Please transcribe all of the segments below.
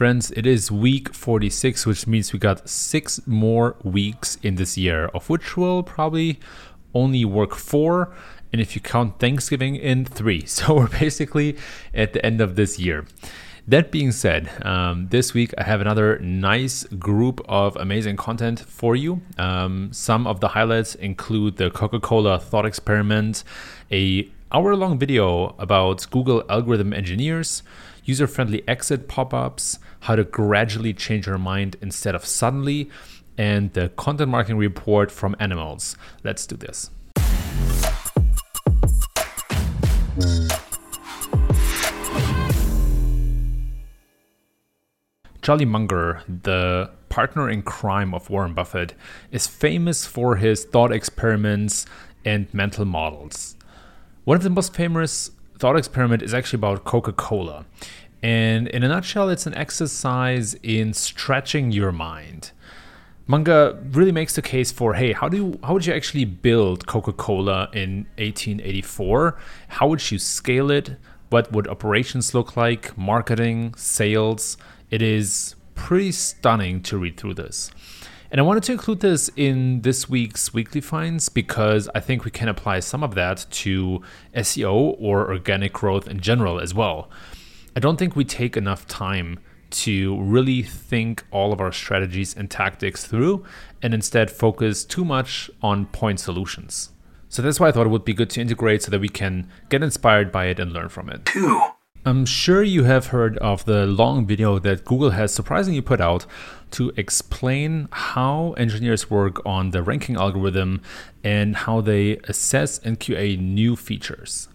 Friends, it is week 46, which means we got six more weeks in this year, of which we'll probably only work four. And if you count Thanksgiving in three. So we're basically at the end of this year. That being said, um, this week I have another nice group of amazing content for you. Um, some of the highlights include the Coca-Cola thought experiment, a hour-long video about Google algorithm engineers, user friendly exit pop ups, how to gradually change your mind instead of suddenly, and the content marketing report from Animalz. Let's do this. Charlie Munger, the partner in crime of Warren Buffett, is famous for his thought experiments and mental models. One of the most famous thought experiment is actually about Coca Cola. And in a nutshell, it's an exercise in stretching your mind. Munger really makes the case for hey, how do you, how would you actually build Coca-Cola in 1884? How would you scale it? What would operations look like? Marketing, sales? It is pretty stunning to read through this. And I wanted to include this in this week's weekly finds because I think we can apply some of that to SEO or organic growth in general as well. I don't think we take enough time to really think all of our strategies and tactics through and instead focus too much on point solutions. So that's why I thought it would be good to integrate so that we can get inspired by it and learn from it. Two. I'm sure you have heard of the long video that Google has surprisingly put out to explain how engineers work on the ranking algorithm and how they assess and QA new features.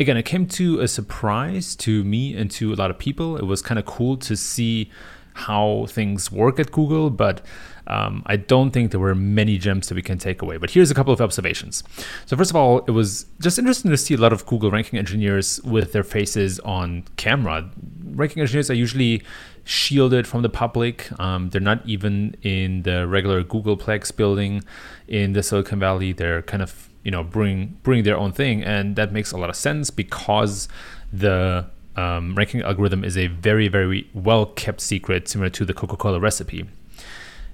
Again, it came to a surprise to me and to a lot of people. It was kind of cool to see how things work at Google, but um, I don't think there were many gems that we can take away. But here's a couple of observations. So, first of all, it was just interesting to see a lot of Google ranking engineers with their faces on camera. Ranking engineers are usually shielded from the public. Um, they're not even in the regular Googleplex building in the Silicon Valley. They're kind of you know bring bring their own thing, and that makes a lot of sense because the um, ranking algorithm is a very very well kept secret, similar to the Coca-Cola recipe.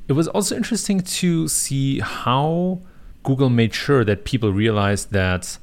It was also interesting to see how Google made sure that people realized that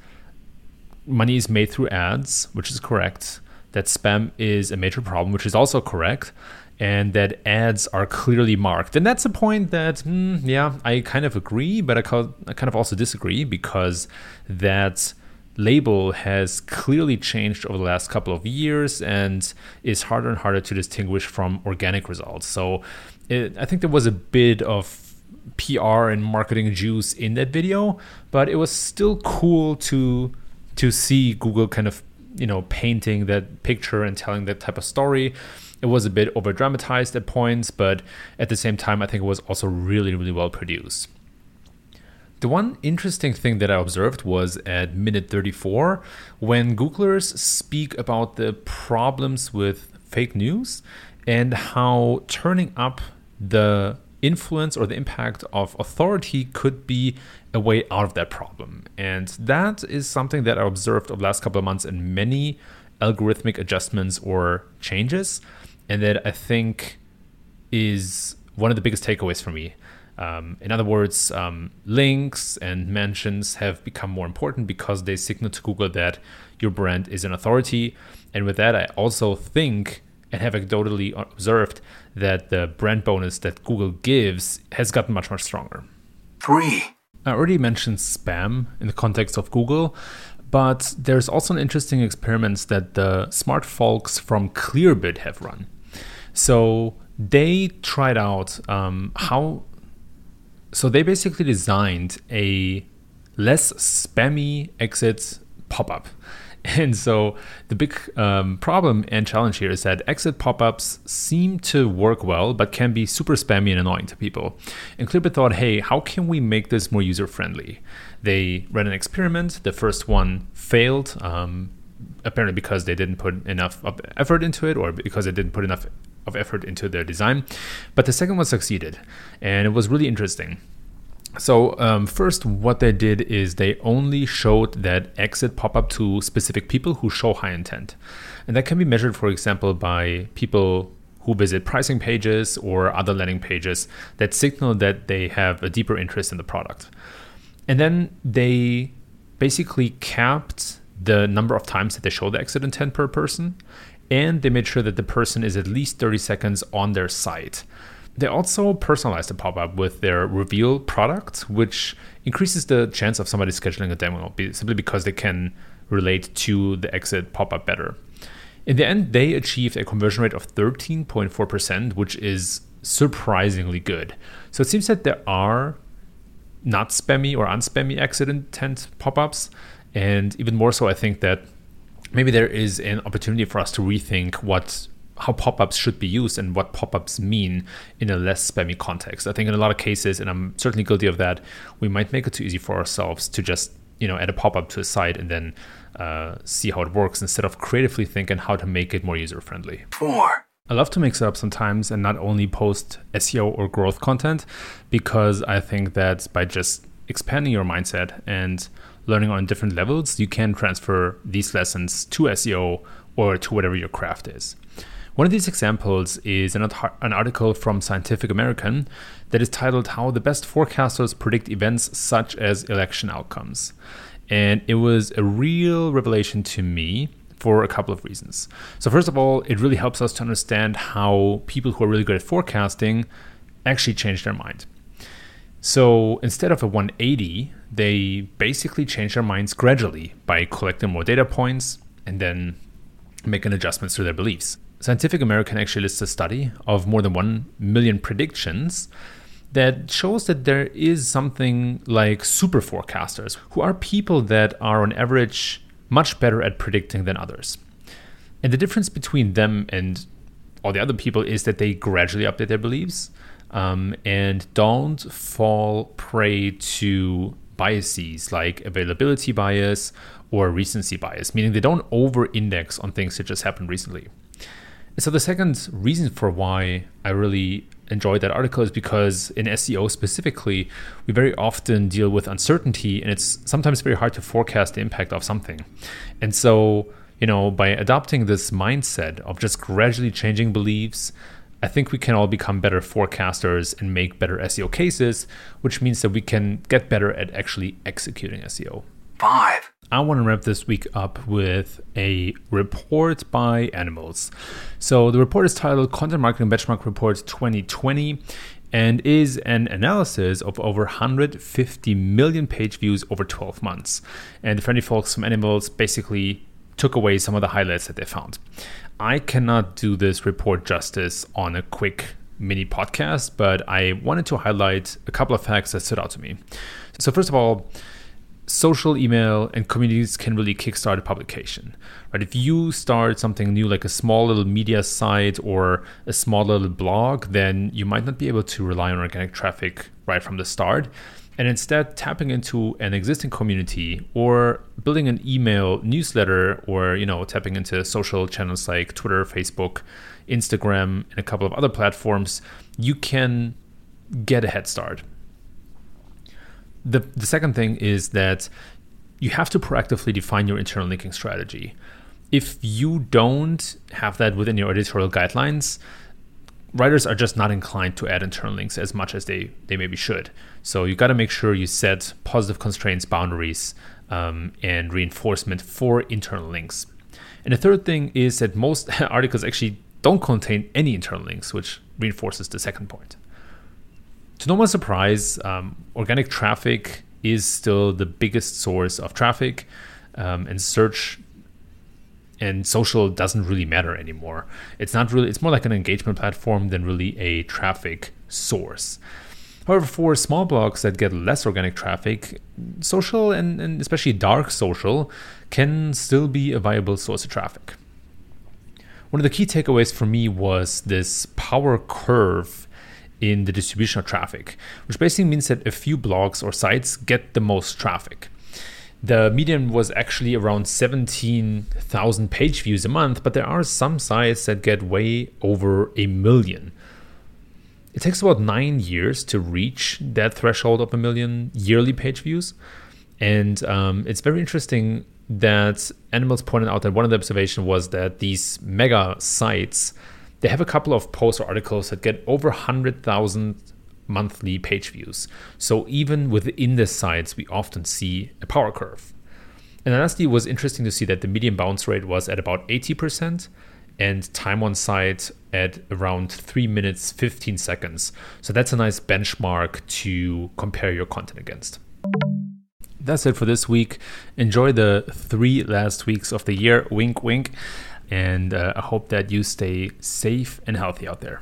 money is made through ads, which is correct, that spam is a major problem, which is also correct, and that ads are clearly marked. And that's a point that, mm, yeah, I kind of agree, but I, I kind of also disagree because that label has clearly changed over the last couple of years and is harder and harder to distinguish from organic results. So it, I think there was a bit of PR and marketing juice in that video, but it was still cool to to see Google kind of you know painting that picture and telling that type of story. It was a bit over dramatized at points, but at the same time, I think it was also really really well produced. The one interesting thing that I observed was at minute 34 when Googlers speak about the problems with fake news and how turning up the influence or the impact of authority could be a way out of that problem. And that is something that I observed over the last couple of months in many algorithmic adjustments or changes, and that I think is one of the biggest takeaways for me. Um, in other words, um, links and mentions have become more important because they signal to Google that your brand is an authority. And with that, I also think and have anecdotally observed that the brand bonus that Google gives has gotten much, much stronger. Three. I already mentioned spam in the context of Google, but there's also an interesting experiment that the smart folks from Clearbit have run. So they tried out um, how. So they basically designed a less spammy exit pop up. And so the big um, problem and challenge here is that exit pop-ups seem to work well, but can be super spammy and annoying to people. And Clearbit thought, hey, how can we make this more user-friendly? They ran an experiment. The first one failed, um, apparently because they didn't put enough effort into it, or because they didn't put enough of effort into their design. But the second one succeeded, and it was really interesting. So um, first, what they did is they only showed that exit pop up to specific people who show high intent, and that can be measured, for example, by people who visit pricing pages or other landing pages that signal that they have a deeper interest in the product. And then they basically capped the number of times that they show the exit intent per person, and they made sure that the person is at least 30 seconds on their site. They also personalized the pop up with their reveal product, which increases the chance of somebody scheduling a demo simply because they can relate to the exit pop up better. In the end, they achieved a conversion rate of 13.4%, which is surprisingly good. So it seems that there are not spammy or unspammy exit intent pop ups. And even more so, I think that maybe there is an opportunity for us to rethink what how pop-ups should be used and what pop-ups mean in a less spammy context. I think in a lot of cases, and I'm certainly guilty of that, we might make it too easy for ourselves to just you know add a pop-up to a site and then uh, see how it works instead of creatively thinking how to make it more user friendly. Four. I love to mix it up sometimes and not only post SEO or growth content because I think that by just expanding your mindset and learning on different levels, you can transfer these lessons to SEO or to whatever your craft is. One of these examples is an, article from Scientific American that is titled How the Best Forecasters Predict Events Such as Election Outcomes. And it was a real revelation to me for a couple of reasons. So, first of all, it really helps us to understand how people who are really good at forecasting actually change their mind. So, instead of a 180, they basically change their minds gradually by collecting more data points and then making adjustments to their beliefs. Scientific American actually lists a study of more than 1 million predictions that shows that there is something like super forecasters, who are people that are on average much better at predicting than others. And the difference between them and all the other people is that they gradually update their beliefs um, and don't fall prey to biases like availability bias or recency bias, meaning they don't over index on things that just happened recently. So the second reason for why I really enjoyed that article is because in SEO specifically, we very often deal with uncertainty and it's sometimes very hard to forecast the impact of something. And so, you know, by adopting this mindset of just gradually changing beliefs, I think we can all become better forecasters and make better SEO cases, which means that we can get better at actually executing SEO. Five. I want to wrap this week up with a report by Animalz. So the report is titled Content Marketing Benchmark Report 2020 and is an analysis of over 150 million page views over 12 months. And the friendly folks from Animalz basically took away some of the highlights that they found. I cannot do this report justice on a quick mini podcast, but I wanted to highlight a couple of facts that stood out to me. So, first of all, social email and communities can really kickstart a publication right? If you start something new like a small little media site or a small little blog then you might not be able to rely on organic traffic right from the start. And instead tapping into an existing community or building an email newsletter or you know tapping into social channels like twitter facebook instagram and a couple of other platforms you can get a head start the, the second thing is that you have to proactively define your internal linking strategy. If you don't have that within your editorial guidelines, writers are just not inclined to add internal links as much as they, they maybe should. So you got to make sure you set positive constraints, boundaries, um, and reinforcement for internal links. And the third thing is that most articles actually don't contain any internal links, which reinforces the second point. To no one's surprise, um, organic traffic is still the biggest source of traffic, um, and search and social doesn't really matter anymore. It's not really, it's more like an engagement platform than really a traffic source. However, for small blogs that get less organic traffic, social and, and especially dark social can still be a viable source of traffic. One of the key takeaways for me was this power curve in the distribution of traffic, which basically means that a few blogs or sites get the most traffic. The median was actually around 17,000 page views a month, but there are some sites that get way over a million. It takes about nine years to reach that threshold of a million yearly page views. And um, it's very interesting that Animalz pointed out that one of the observations was that these mega sites they have a couple of posts or articles that get over 100,000 monthly page views. So even within the sites, we often see a power curve. And lastly, it was interesting to see that the median bounce rate was at about 80% and time on site at around 3 minutes 15 seconds. So that's a nice benchmark to compare your content against. That's it for this week. Enjoy the three last weeks of the year. Wink, wink. And uh, I hope that you stay safe and healthy out there.